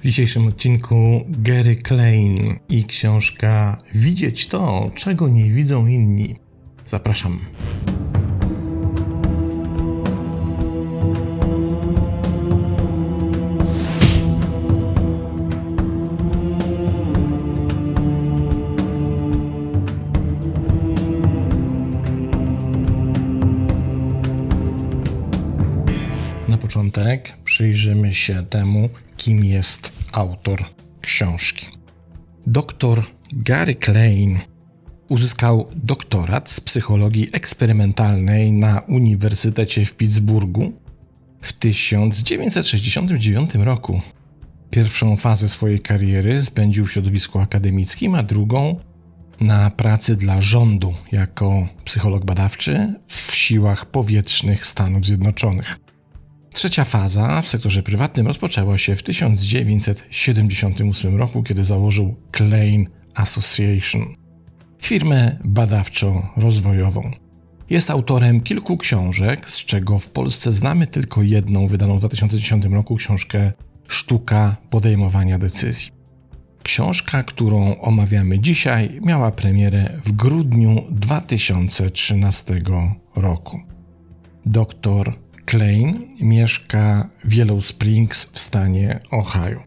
W dzisiejszym odcinku Gary Klein i książka Widzieć to, czego nie widzą inni. Zapraszam. Przyjrzymy się temu, kim jest autor książki. Doktor Gary Klein uzyskał doktorat z psychologii eksperymentalnej na Uniwersytecie w Pittsburghu w 1969 roku. Pierwszą fazę swojej kariery spędził w środowisku akademickim, a drugą na pracy dla rządu jako psycholog badawczy w siłach powietrznych Stanów Zjednoczonych. Trzecia faza w sektorze prywatnym rozpoczęła się w 1978 roku, kiedy założył Klein Association, firmę badawczo-rozwojową. Jest autorem kilku książek, z czego w Polsce znamy tylko jedną, wydaną w 2010 roku książkę Sztuka podejmowania decyzji. Książka, którą omawiamy dzisiaj, miała premierę w grudniu 2013 roku. Doktor Klein mieszka w Yellow Springs w stanie Ohio.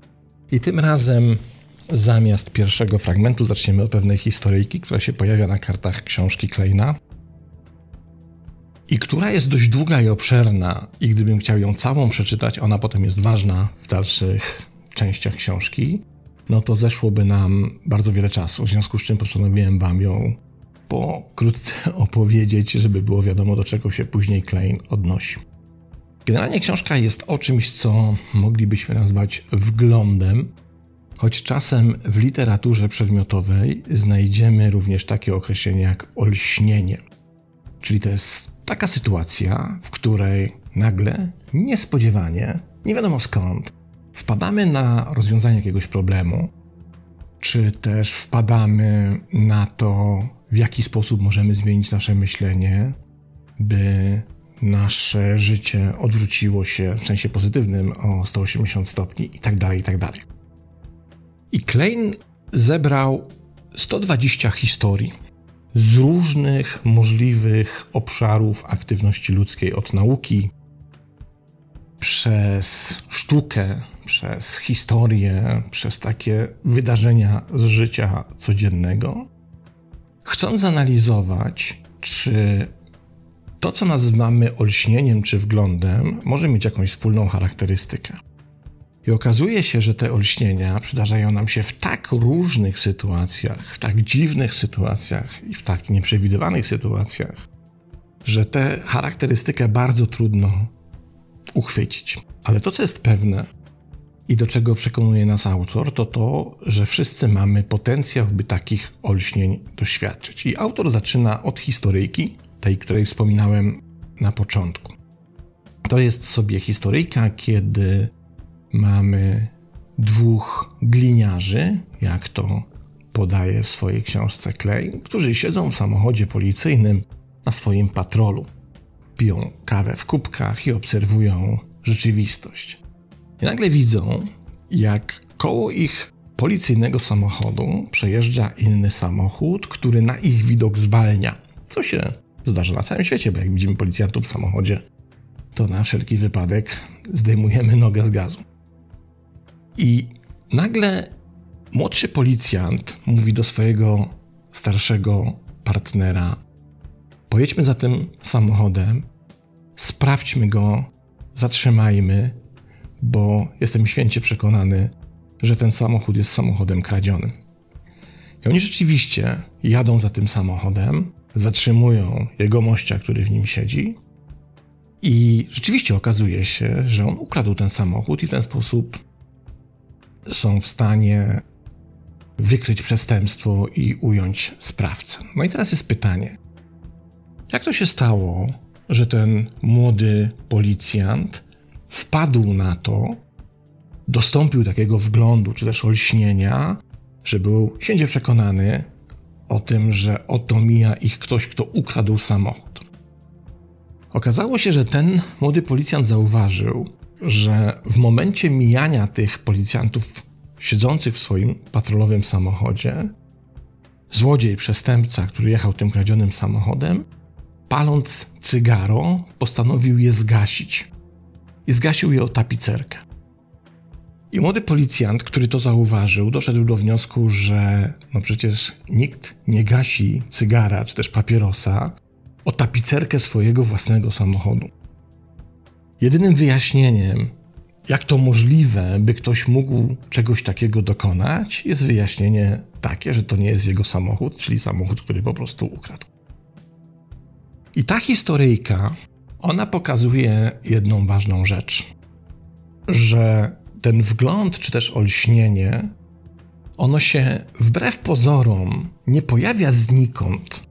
I tym razem zamiast pierwszego fragmentu zaczniemy od pewnej historyjki, która się pojawia na kartach książki Kleina i która jest dość długa i obszerna i gdybym chciał ją całą przeczytać, ona potem jest ważna w dalszych częściach książki, no to zeszłoby nam bardzo wiele czasu, w związku z czym postanowiłem wam ją pokrótce opowiedzieć, żeby było wiadomo, do czego się później Klein odnosi. Generalnie książka jest o czymś, co moglibyśmy nazwać wglądem, choć czasem w literaturze przedmiotowej znajdziemy również takie określenie jak olśnienie. Czyli to jest taka sytuacja, w której nagle, niespodziewanie, nie wiadomo skąd, wpadamy na rozwiązanie jakiegoś problemu, czy też wpadamy na to, w jaki sposób możemy zmienić nasze myślenie, by nasze życie odwróciło się w sensie pozytywnym o 180 stopni i tak dalej, i tak dalej. I Klein zebrał 120 historii z różnych możliwych obszarów aktywności ludzkiej, od nauki, przez sztukę, przez historię, przez takie wydarzenia z życia codziennego, chcąc zanalizować, czy to, co nazywamy olśnieniem czy wglądem, może mieć jakąś wspólną charakterystykę. I okazuje się, że te olśnienia przydarzają nam się w tak różnych sytuacjach, w tak dziwnych sytuacjach i w tak nieprzewidywanych sytuacjach, że tę charakterystykę bardzo trudno uchwycić. Ale to, co jest pewne i do czego przekonuje nas autor, to to, że wszyscy mamy potencjał, by takich olśnień doświadczyć. I autor zaczyna od historyjki, tej, której wspominałem na początku. To jest sobie historyjka, kiedy mamy dwóch gliniarzy, jak to podaje w swojej książce Clay, którzy siedzą w samochodzie policyjnym na swoim patrolu. Piją kawę w kubkach i obserwują rzeczywistość. I nagle widzą, jak koło ich policyjnego samochodu przejeżdża inny samochód, który na ich widok zwalnia. Co się zdarza na całym świecie, bo jak widzimy policjantów w samochodzie, to na wszelki wypadek zdejmujemy nogę z gazu. I nagle młodszy policjant mówi do swojego starszego partnera: Pojedźmy za tym samochodem, sprawdźmy go, zatrzymajmy, bo jestem święcie przekonany, że ten samochód jest samochodem kradzionym. I oni rzeczywiście jadą za tym samochodem, zatrzymują jegomościa, który w nim siedzi, i rzeczywiście okazuje się, że on ukradł ten samochód i w ten sposób są w stanie wykryć przestępstwo i ująć sprawcę. No i teraz jest pytanie: jak to się stało, że ten młody policjant wpadł na to, dostąpił takiego wglądu czy też olśnienia, że był święcie przekonany o tym, że oto mija ich ktoś, kto ukradł samochód. Okazało się, że ten młody policjant zauważył, że w momencie mijania tych policjantów siedzących w swoim patrolowym samochodzie, złodziej, przestępca, który jechał tym kradzionym samochodem, paląc cygaro, postanowił je zgasić. I zgasił je o tapicerkę. I młody policjant, który to zauważył, doszedł do wniosku, że no przecież nikt nie gasi cygara czy też papierosa o tapicerkę swojego własnego samochodu. Jedynym wyjaśnieniem, jak to możliwe, by ktoś mógł czegoś takiego dokonać, jest wyjaśnienie takie, że to nie jest jego samochód, czyli samochód, który po prostu ukradł. I ta historyjka, ona pokazuje jedną ważną rzecz, że ten wgląd czy też olśnienie, ono się wbrew pozorom nie pojawia znikąd.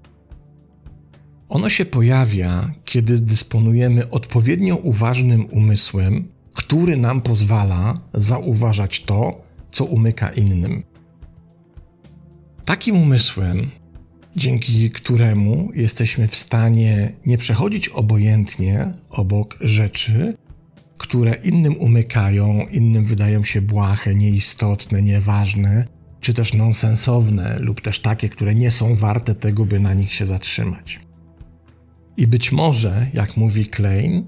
Ono się pojawia, kiedy dysponujemy odpowiednio uważnym umysłem, który nam pozwala zauważać to, co umyka innym. Takim umysłem, dzięki któremu jesteśmy w stanie nie przechodzić obojętnie obok rzeczy, które innym umykają, innym wydają się błahe, nieistotne, nieważne, czy też nonsensowne, lub też takie, które nie są warte tego, by na nich się zatrzymać. I być może, jak mówi Klein,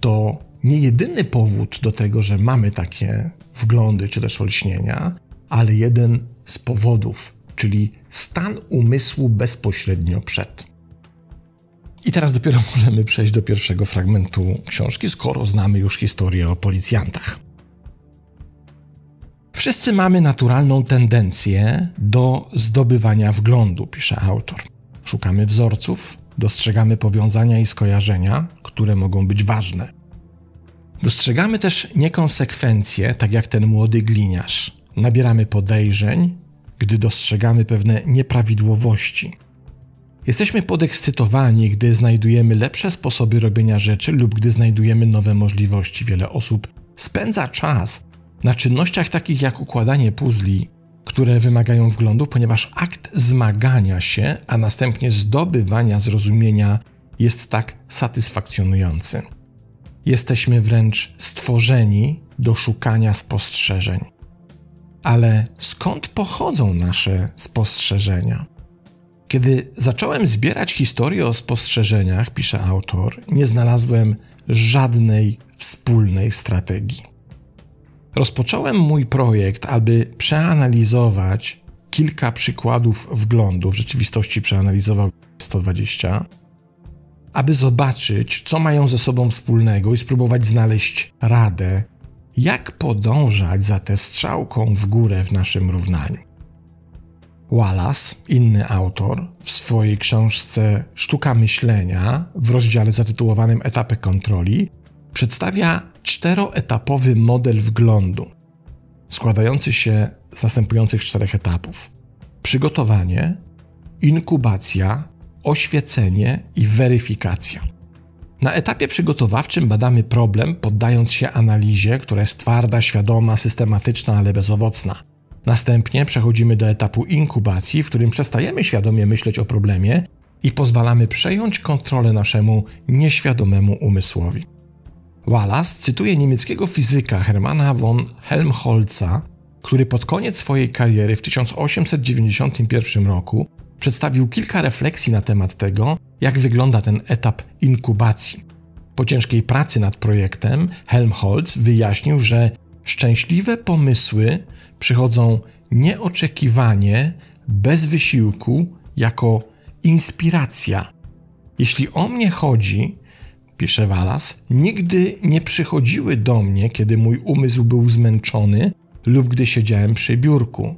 to nie jedyny powód do tego, że mamy takie wglądy czy też olśnienia, ale jeden z powodów, czyli stan umysłu bezpośrednio przed. I teraz dopiero możemy przejść do pierwszego fragmentu książki, skoro znamy już historię o policjantach. Wszyscy mamy naturalną tendencję do zdobywania wglądu, pisze autor. Szukamy wzorców, dostrzegamy powiązania i skojarzenia, które mogą być ważne. Dostrzegamy też niekonsekwencje, tak jak ten młody gliniarz. Nabieramy podejrzeń, gdy dostrzegamy pewne nieprawidłowości. Jesteśmy podekscytowani, gdy znajdujemy lepsze sposoby robienia rzeczy lub gdy znajdujemy nowe możliwości. Wiele osób spędza czas na czynnościach takich jak układanie puzli, które wymagają wglądu, ponieważ akt zmagania się, a następnie zdobywania zrozumienia jest tak satysfakcjonujący. Jesteśmy wręcz stworzeni do szukania spostrzeżeń. Ale skąd pochodzą nasze spostrzeżenia? Kiedy zacząłem zbierać historię o spostrzeżeniach, pisze autor, nie znalazłem żadnej wspólnej strategii. Rozpocząłem mój projekt, aby przeanalizować kilka przykładów wglądu, w rzeczywistości przeanalizował 120, aby zobaczyć, co mają ze sobą wspólnego i spróbować znaleźć radę, jak podążać za tę strzałką w górę w naszym równaniu. Wallace, inny autor, w swojej książce Sztuka myślenia w rozdziale zatytułowanym Etapy kontroli przedstawia czteroetapowy model wglądu, składający się z następujących czterech etapów: przygotowanie, inkubacja, oświecenie i weryfikacja. Na etapie przygotowawczym badamy problem, poddając się analizie, która jest twarda, świadoma, systematyczna, ale bezowocna. Następnie przechodzimy do etapu inkubacji, w którym przestajemy świadomie myśleć o problemie i pozwalamy przejąć kontrolę naszemu nieświadomemu umysłowi. Wallace cytuje niemieckiego fizyka Hermana von Helmholtza, który pod koniec swojej kariery w 1891 roku przedstawił kilka refleksji na temat tego, jak wygląda ten etap inkubacji. Po ciężkiej pracy nad projektem, Helmholtz wyjaśnił, że szczęśliwe pomysły przychodzą nieoczekiwanie, bez wysiłku, jako inspiracja. Jeśli o mnie chodzi, pisze Wallace, nigdy nie przychodziły do mnie, kiedy mój umysł był zmęczony lub gdy siedziałem przy biurku.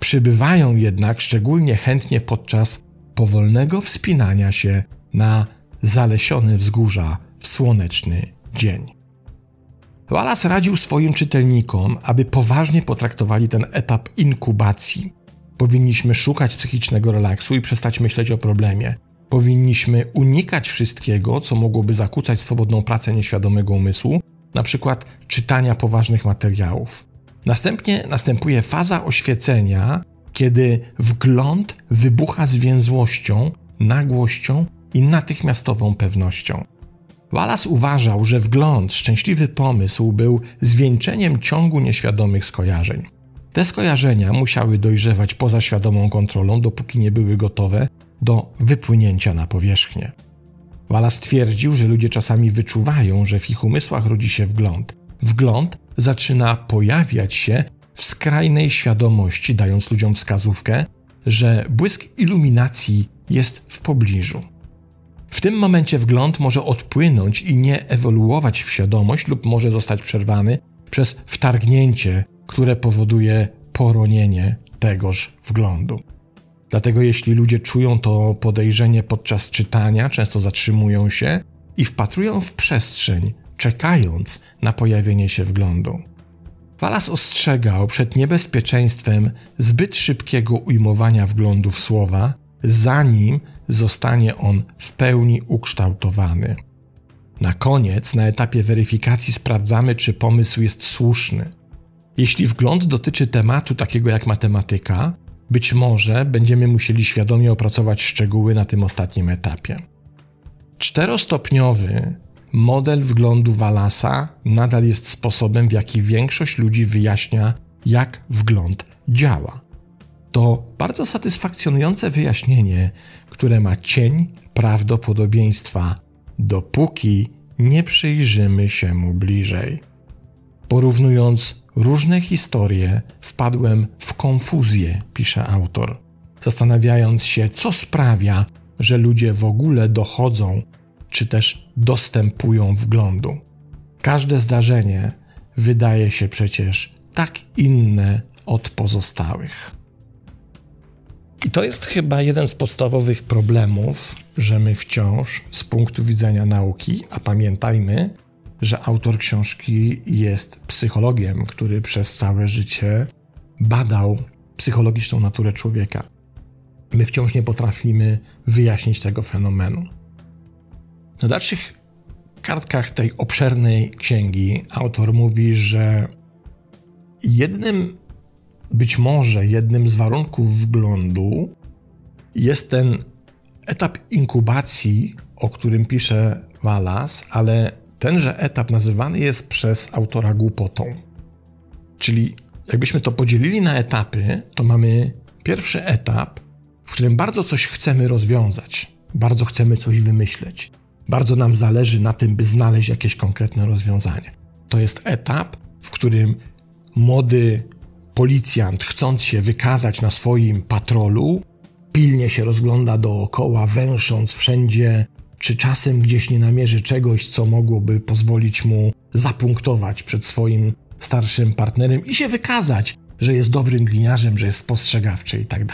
Przybywają jednak szczególnie chętnie podczas powolnego wspinania się na zalesione wzgórza w słoneczny dzień. Wallace radził swoim czytelnikom, aby poważnie potraktowali ten etap inkubacji. Powinniśmy szukać psychicznego relaksu i przestać myśleć o problemie. Powinniśmy unikać wszystkiego, co mogłoby zakłócać swobodną pracę nieświadomego umysłu, przykład czytania poważnych materiałów. Następnie następuje faza oświecenia, kiedy wgląd wybucha zwięzłością, nagłością i natychmiastową pewnością. Wallace uważał, że wgląd, szczęśliwy pomysł był zwieńczeniem ciągu nieświadomych skojarzeń. Te skojarzenia musiały dojrzewać poza świadomą kontrolą, dopóki nie były gotowe do wypłynięcia na powierzchnię. Wallace twierdził, że ludzie czasami wyczuwają, że w ich umysłach rodzi się wgląd. Wgląd zaczyna pojawiać się w skrajnej świadomości, dając ludziom wskazówkę, że błysk iluminacji jest w pobliżu. W tym momencie wgląd może odpłynąć i nie ewoluować w świadomość, lub może zostać przerwany przez wtargnięcie, które powoduje poronienie tegoż wglądu. Dlatego jeśli ludzie czują to podejrzenie podczas czytania, często zatrzymują się i wpatrują w przestrzeń, czekając na pojawienie się wglądu. Walas ostrzegał przed niebezpieczeństwem zbyt szybkiego ujmowania wglądów słowa, zanim zostanie on w pełni ukształtowany. Na koniec, na etapie weryfikacji, sprawdzamy, czy pomysł jest słuszny. Jeśli wgląd dotyczy tematu takiego jak matematyka, być może będziemy musieli świadomie opracować szczegóły na tym ostatnim etapie. Czterostopniowy model wglądu Wallasa nadal jest sposobem, w jaki większość ludzi wyjaśnia, jak wgląd działa. To bardzo satysfakcjonujące wyjaśnienie, które ma cień prawdopodobieństwa, dopóki nie przyjrzymy się mu bliżej. Porównując różne historie, wpadłem w konfuzję, pisze autor, zastanawiając się, co sprawia, że ludzie w ogóle dochodzą czy też dostępują wglądu. Każde zdarzenie wydaje się przecież tak inne od pozostałych. I to jest chyba jeden z podstawowych problemów, że my wciąż z punktu widzenia nauki, a pamiętajmy, że autor książki jest psychologiem, który przez całe życie badał psychologiczną naturę człowieka. My wciąż nie potrafimy wyjaśnić tego fenomenu. Na dalszych kartkach tej obszernej księgi autor mówi, że jednym, być może jednym z warunków wglądu jest ten etap inkubacji, o którym pisze Wallace, ale tenże etap nazywany jest przez autora głupotą. Czyli jakbyśmy to podzielili na etapy, to mamy pierwszy etap, w którym bardzo coś chcemy rozwiązać, bardzo chcemy coś wymyśleć. Bardzo nam zależy na tym, by znaleźć jakieś konkretne rozwiązanie. To jest etap, w którym młody policjant, chcąc się wykazać na swoim patrolu, pilnie się rozgląda dookoła, węsząc wszędzie, czy czasem gdzieś nie namierzy czegoś, co mogłoby pozwolić mu zapunktować przed swoim starszym partnerem i się wykazać, że jest dobrym gliniarzem, że jest spostrzegawczy i tak.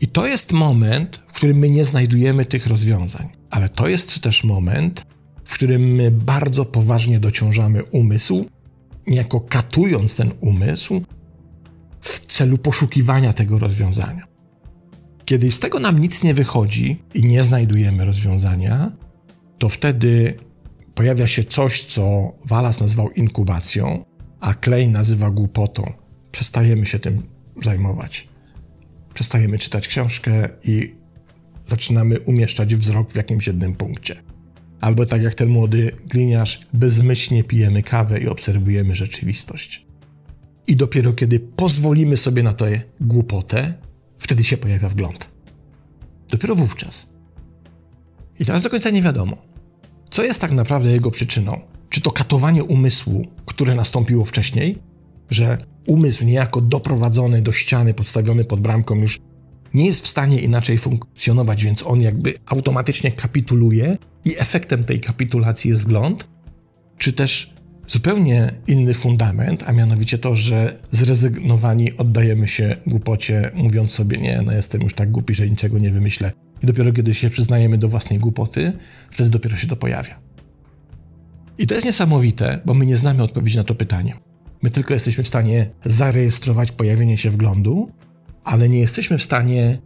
I to jest moment, w którym my nie znajdujemy tych rozwiązań, ale to jest też moment, w którym my bardzo poważnie dociążamy umysł, niejako katując ten umysł w celu poszukiwania tego rozwiązania. Kiedy z tego nam nic nie wychodzi i nie znajdujemy rozwiązania, to wtedy pojawia się coś, co Wallace nazywał inkubacją, a Clay nazywa głupotą. Przestajemy się tym zajmować przestajemy czytać książkę i zaczynamy umieszczać wzrok w jakimś jednym punkcie. Albo tak jak ten młody gliniarz, bezmyślnie pijemy kawę i obserwujemy rzeczywistość. I dopiero kiedy pozwolimy sobie na tę głupotę, wtedy się pojawia wgląd. Dopiero wówczas. I teraz do końca nie wiadomo, co jest tak naprawdę jego przyczyną. Czy to katowanie umysłu, które nastąpiło wcześniej, że umysł niejako doprowadzony do ściany, podstawiony pod bramką już nie jest w stanie inaczej funkcjonować, więc on jakby automatycznie kapituluje i efektem tej kapitulacji jest wgląd, czy też zupełnie inny fundament, a mianowicie to, że zrezygnowani oddajemy się głupocie, mówiąc sobie, nie, no jestem już tak głupi, że niczego nie wymyślę. I dopiero kiedy się przyznajemy do własnej głupoty, wtedy dopiero się to pojawia. I to jest niesamowite, bo my nie znamy odpowiedzi na to pytanie. My tylko jesteśmy w stanie zarejestrować pojawienie się wglądu, ale nie jesteśmy w stanie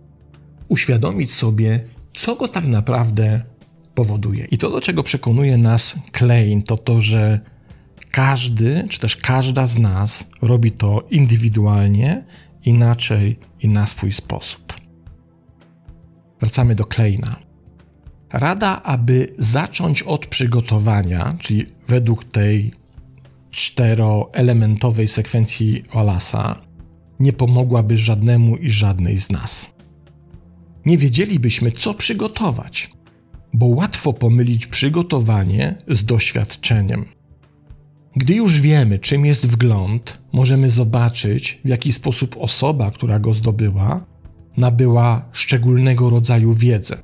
uświadomić sobie, co go tak naprawdę powoduje. I to, do czego przekonuje nas Klein, to to, że każdy, czy też każda z nas robi to indywidualnie, inaczej i na swój sposób. Wracamy do Kleina. Rada, aby zacząć od przygotowania, czyli według tej czteroelementowej sekwencji Wallace'a, nie pomogłaby żadnemu i żadnej z nas. Nie wiedzielibyśmy, co przygotować, bo łatwo pomylić przygotowanie z doświadczeniem. Gdy już wiemy, czym jest wgląd, możemy zobaczyć, w jaki sposób osoba, która go zdobyła, nabyła szczególnego rodzaju wiedzę.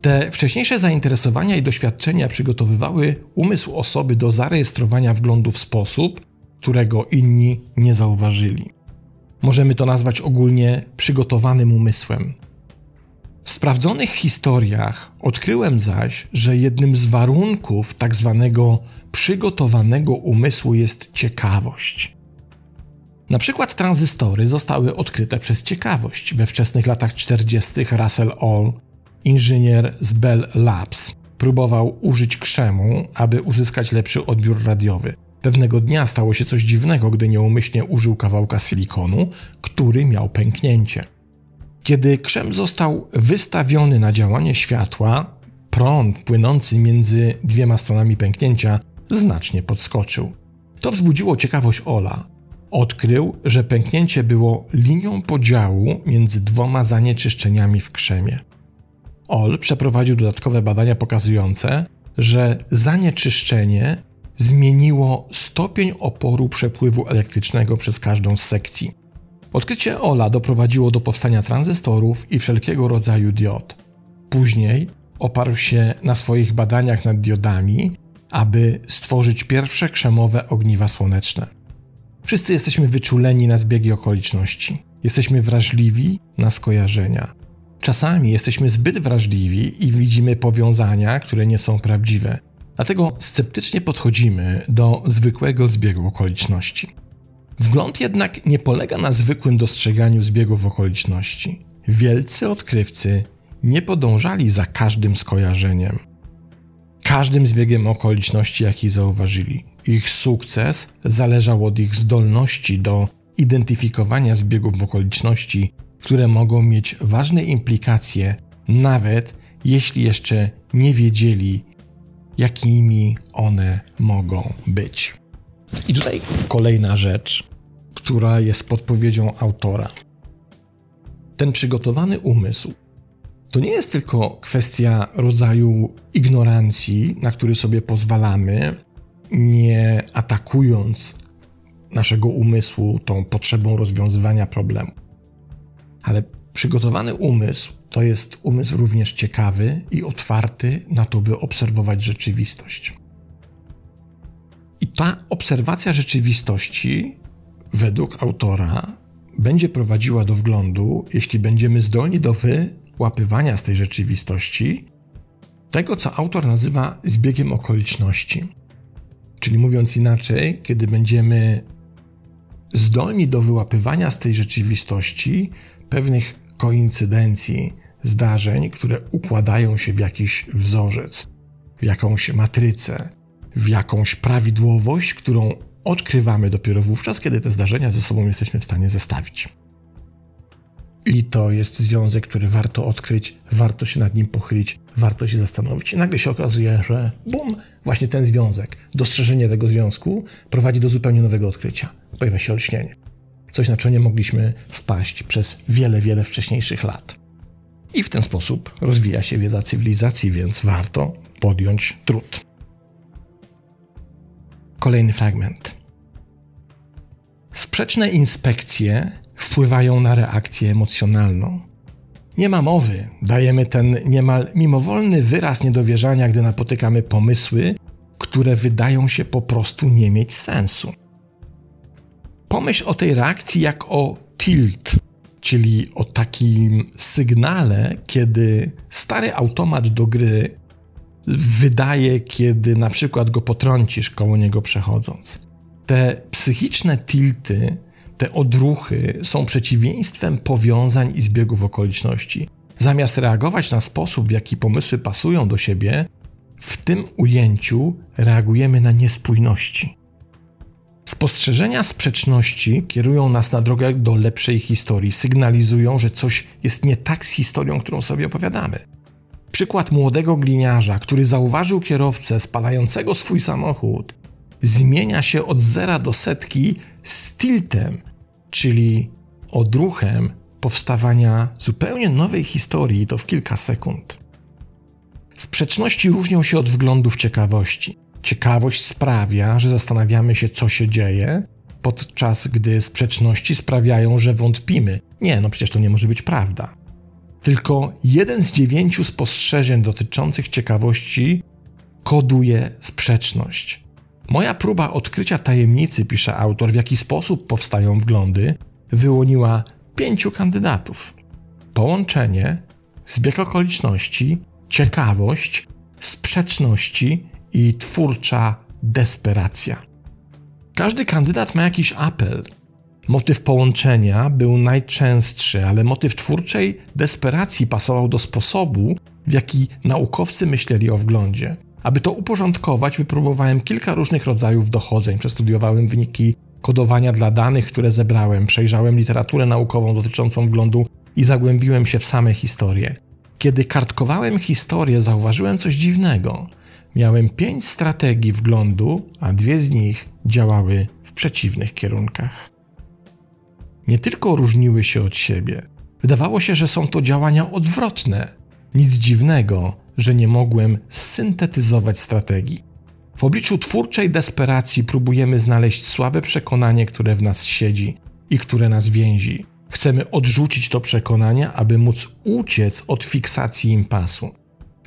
Te wcześniejsze zainteresowania i doświadczenia przygotowywały umysł osoby do zarejestrowania wglądu w sposób, którego inni nie zauważyli. Możemy to nazwać ogólnie przygotowanym umysłem. W sprawdzonych historiach odkryłem zaś, że jednym z warunków tak zwanego przygotowanego umysłu jest ciekawość. Na przykład tranzystory zostały odkryte przez ciekawość. We wczesnych latach 40. Russell All, inżynier z Bell Labs, próbował użyć krzemu, aby uzyskać lepszy odbiór radiowy. Pewnego dnia stało się coś dziwnego, gdy nieumyślnie użył kawałka silikonu, który miał pęknięcie. Kiedy krzem został wystawiony na działanie światła, prąd płynący między dwiema stronami pęknięcia znacznie podskoczył. To wzbudziło ciekawość Ola. Odkrył, że pęknięcie było linią podziału między dwoma zanieczyszczeniami w krzemie. Ol przeprowadził dodatkowe badania pokazujące, że zanieczyszczenie zmieniło stopień oporu przepływu elektrycznego przez każdą z sekcji. Odkrycie Ola doprowadziło do powstania tranzystorów i wszelkiego rodzaju diod. Później oparł się na swoich badaniach nad diodami, aby stworzyć pierwsze krzemowe ogniwa słoneczne. Wszyscy jesteśmy wyczuleni na zbiegi okoliczności. Jesteśmy wrażliwi na skojarzenia. Czasami jesteśmy zbyt wrażliwi i widzimy powiązania, które nie są prawdziwe. Dlatego sceptycznie podchodzimy do zwykłego zbiegu okoliczności. Wgląd jednak nie polega na zwykłym dostrzeganiu zbiegów okoliczności. Wielcy odkrywcy nie podążali za każdym skojarzeniem, każdym zbiegiem okoliczności, jaki zauważyli. Ich sukces zależał od ich zdolności do identyfikowania zbiegów okoliczności, które mogą mieć ważne implikacje, nawet jeśli jeszcze nie wiedzieli, jakimi one mogą być. I tutaj kolejna rzecz, która jest podpowiedzią autora. Ten przygotowany umysł to nie jest tylko kwestia rodzaju ignorancji, na który sobie pozwalamy, nie atakując naszego umysłu tą potrzebą rozwiązywania problemu. Ale przygotowany umysł to jest umysł również ciekawy i otwarty na to, by obserwować rzeczywistość. I ta obserwacja rzeczywistości, według autora, będzie prowadziła do wglądu, jeśli będziemy zdolni do wyłapywania z tej rzeczywistości tego, co autor nazywa zbiegiem okoliczności. Czyli mówiąc inaczej, kiedy będziemy zdolni do wyłapywania z tej rzeczywistości pewnych koincydencji, zdarzeń, które układają się w jakiś wzorzec, w jakąś matrycę, w jakąś prawidłowość, którą odkrywamy dopiero wówczas, kiedy te zdarzenia ze sobą jesteśmy w stanie zestawić. I to jest związek, który warto odkryć, warto się nad nim pochylić, warto się zastanowić. I nagle się okazuje, że bum, właśnie ten związek, dostrzeżenie tego związku prowadzi do zupełnie nowego odkrycia. Pojawia się olśnienie. Coś, na co nie mogliśmy wpaść przez wiele, wiele wcześniejszych lat. I w ten sposób rozwija się wiedza cywilizacji, więc warto podjąć trud. Kolejny fragment. Sprzeczne inspekcje wpływają na reakcję emocjonalną. Nie ma mowy, dajemy ten niemal mimowolny wyraz niedowierzania, gdy napotykamy pomysły, które wydają się po prostu nie mieć sensu. Pomyśl o tej reakcji jak o tilt, czyli o takim sygnale, kiedy stary automat do gry wydaje, kiedy na przykład go potrącisz koło niego przechodząc. Te psychiczne tilty, te odruchy są przeciwieństwem powiązań i zbiegów okoliczności. Zamiast reagować na sposób, w jaki pomysły pasują do siebie, w tym ujęciu reagujemy na niespójności. Spostrzeżenia sprzeczności kierują nas na drogę do lepszej historii, sygnalizują, że coś jest nie tak z historią, którą sobie opowiadamy. Przykład młodego gliniarza, który zauważył kierowcę spalającego swój samochód, zmienia się od zera do setki z tiltem, czyli odruchem powstawania zupełnie nowej historii, to w kilka sekund. Sprzeczności różnią się od wglądów ciekawości. Ciekawość sprawia, że zastanawiamy się, co się dzieje, podczas gdy sprzeczności sprawiają, że wątpimy. Nie, no przecież to nie może być prawda. Tylko jeden z dziewięciu spostrzeżeń dotyczących ciekawości koduje sprzeczność. Moja próba odkrycia tajemnicy, pisze autor, w jaki sposób powstają wglądy, wyłoniła pięciu kandydatów. Połączenie, zbieg okoliczności, ciekawość, sprzeczności i twórcza desperacja. Każdy kandydat ma jakiś apel. Motyw połączenia był najczęstszy, ale motyw twórczej desperacji pasował do sposobu, w jaki naukowcy myśleli o wglądzie. Aby to uporządkować, wypróbowałem kilka różnych rodzajów dochodzeń. Przestudiowałem wyniki kodowania dla danych, które zebrałem, przejrzałem literaturę naukową dotyczącą wglądu i zagłębiłem się w same historie. Kiedy kartkowałem historię, zauważyłem coś dziwnego. Miałem pięć strategii wglądu, a dwie z nich działały w przeciwnych kierunkach. Nie tylko różniły się od siebie, wydawało się, że są to działania odwrotne. Nic dziwnego, że nie mogłem syntetyzować strategii. W obliczu twórczej desperacji próbujemy znaleźć słabe przekonanie, które w nas siedzi i które nas więzi. Chcemy odrzucić to przekonanie, aby móc uciec od fiksacji impasu.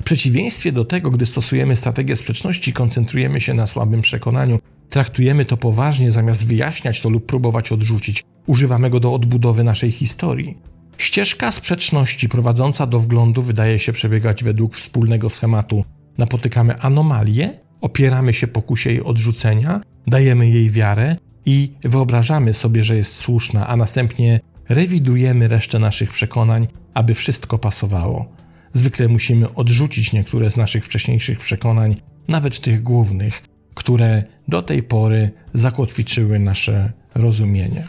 W przeciwieństwie do tego, gdy stosujemy strategię sprzeczności, koncentrujemy się na słabym przekonaniu, traktujemy to poważnie zamiast wyjaśniać to lub próbować odrzucić. Używamy go do odbudowy naszej historii. Ścieżka sprzeczności prowadząca do wglądu wydaje się przebiegać według wspólnego schematu. Napotykamy anomalie, opieramy się pokusie jej odrzucenia, dajemy jej wiarę i wyobrażamy sobie, że jest słuszna, a następnie rewidujemy resztę naszych przekonań, aby wszystko pasowało. Zwykle musimy odrzucić niektóre z naszych wcześniejszych przekonań, nawet tych głównych, które do tej pory zakotwiczyły nasze rozumienie.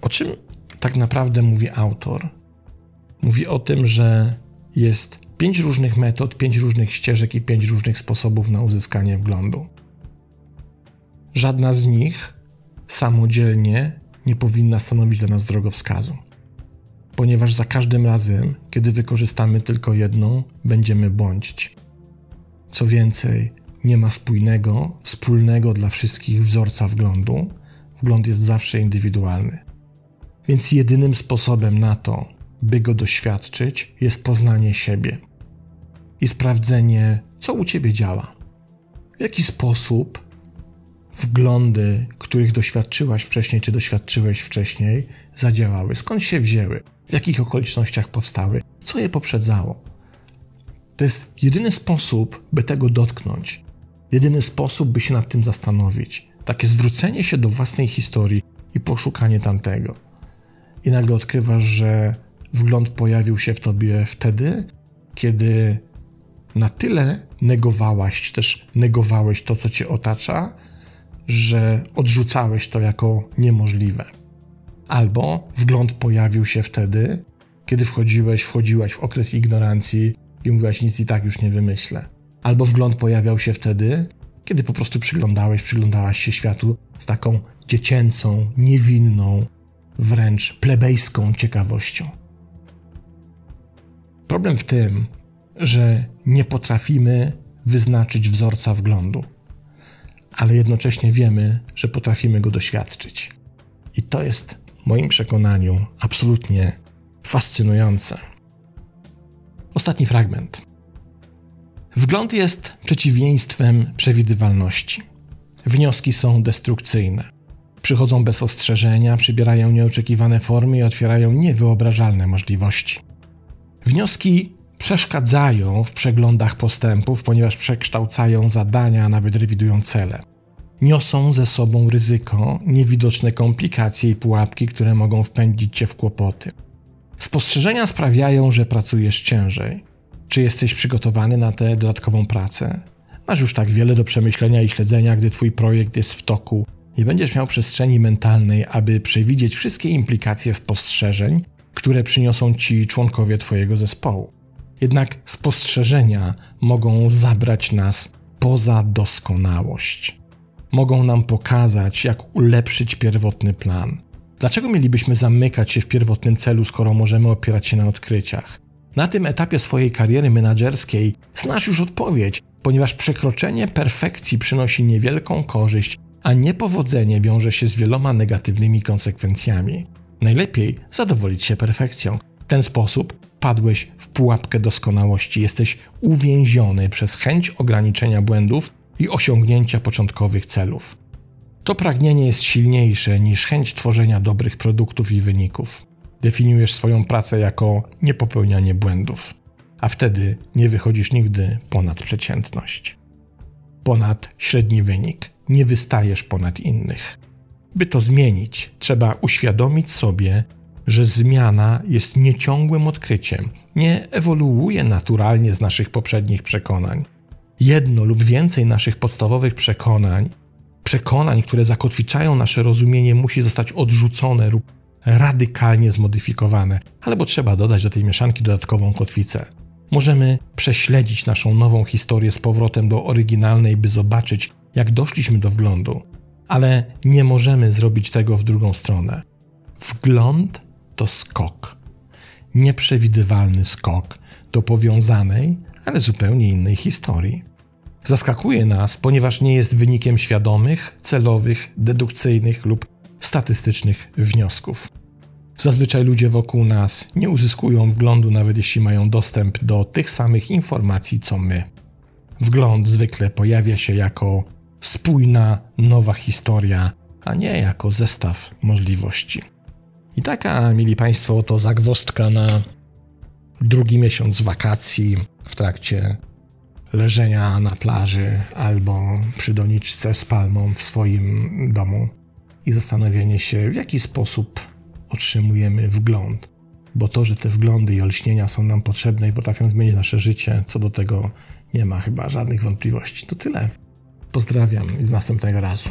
O czym tak naprawdę mówi autor? Mówi o tym, że jest pięć różnych metod, pięć różnych ścieżek i pięć różnych sposobów na uzyskanie wglądu. Żadna z nich samodzielnie nie powinna stanowić dla nas drogowskazu, ponieważ za każdym razem, kiedy wykorzystamy tylko jedną, będziemy błądzić. Co więcej, nie ma spójnego, wspólnego dla wszystkich wzorca wglądu. Wgląd jest zawsze indywidualny. Więc jedynym sposobem na to, by go doświadczyć, jest poznanie siebie i sprawdzenie, co u ciebie działa. W jaki sposób wglądy, których doświadczyłaś wcześniej, czy doświadczyłeś wcześniej, zadziałały, skąd się wzięły, w jakich okolicznościach powstały, co je poprzedzało. To jest jedyny sposób, by tego dotknąć, jedyny sposób, by się nad tym zastanowić. Takie zwrócenie się do własnej historii i poszukanie tamtego. I nagle odkrywasz, że wgląd pojawił się w tobie wtedy, kiedy na tyle negowałaś, czy też negowałeś to, co cię otacza, że odrzucałeś to jako niemożliwe. Albo wgląd pojawił się wtedy, kiedy wchodziłeś, wchodziłaś w okres ignorancji i mówiłaś nic i tak już nie wymyślę. Albo wgląd pojawiał się wtedy, kiedy po prostu przyglądałeś, przyglądałaś się światu z taką dziecięcą, niewinną, wręcz plebejską ciekawością. Problem w tym, że nie potrafimy wyznaczyć wzorca wglądu ale jednocześnie wiemy, że potrafimy go doświadczyć. I to jest moim przekonaniu absolutnie fascynujące. Ostatni fragment. Wgląd jest przeciwieństwem przewidywalności. Wnioski są destrukcyjne. Przychodzą bez ostrzeżenia, przybierają nieoczekiwane formy i otwierają niewyobrażalne możliwości. Wnioski przeszkadzają w przeglądach postępów, ponieważ przekształcają zadania, a nawet rewidują cele. Niosą ze sobą ryzyko, niewidoczne komplikacje i pułapki, które mogą wpędzić cię w kłopoty. Spostrzeżenia sprawiają, że pracujesz ciężej. Czy jesteś przygotowany na tę dodatkową pracę? Masz już tak wiele do przemyślenia i śledzenia, gdy twój projekt jest w toku. Nie będziesz miał przestrzeni mentalnej, aby przewidzieć wszystkie implikacje spostrzeżeń, które przyniosą ci członkowie twojego zespołu. Jednak spostrzeżenia mogą zabrać nas poza doskonałość. Mogą nam pokazać, jak ulepszyć pierwotny plan. Dlaczego mielibyśmy zamykać się w pierwotnym celu, skoro możemy opierać się na odkryciach? Na tym etapie swojej kariery menedżerskiej znasz już odpowiedź, ponieważ przekroczenie perfekcji przynosi niewielką korzyść, a niepowodzenie wiąże się z wieloma negatywnymi konsekwencjami. Najlepiej zadowolić się perfekcją. W ten sposób padłeś w pułapkę doskonałości, jesteś uwięziony przez chęć ograniczenia błędów i osiągnięcia początkowych celów. To pragnienie jest silniejsze niż chęć tworzenia dobrych produktów i wyników. Definiujesz swoją pracę jako niepopełnianie błędów, a wtedy nie wychodzisz nigdy ponad przeciętność. Ponad średni wynik, nie wystajesz ponad innych. By to zmienić, trzeba uświadomić sobie, że zmiana jest nieciągłym odkryciem, nie ewoluuje naturalnie z naszych poprzednich przekonań. Jedno lub więcej naszych podstawowych przekonań, przekonań, które zakotwiczają nasze rozumienie, musi zostać odrzucone lub radykalnie zmodyfikowane, albo trzeba dodać do tej mieszanki dodatkową kotwicę. Możemy prześledzić naszą nową historię z powrotem do oryginalnej, by zobaczyć, jak doszliśmy do wglądu, ale nie możemy zrobić tego w drugą stronę. Wgląd to skok. Nieprzewidywalny skok do powiązanej, ale zupełnie innej historii. Zaskakuje nas, ponieważ nie jest wynikiem świadomych, celowych, dedukcyjnych lub statystycznych wniosków. Zazwyczaj ludzie wokół nas nie uzyskują wglądu, nawet jeśli mają dostęp do tych samych informacji co my. Wgląd zwykle pojawia się jako spójna, nowa historia, a nie jako zestaw możliwości. I taka, mili Państwo, to zagwostka na drugi miesiąc wakacji w trakcie leżenia na plaży albo przy doniczce z palmą w swoim domu i zastanowienie się, w jaki sposób otrzymujemy wgląd. Bo to, że te wglądy i olśnienia są nam potrzebne i potrafią zmienić nasze życie, co do tego nie ma chyba żadnych wątpliwości. To tyle. Pozdrawiam i do następnego razu.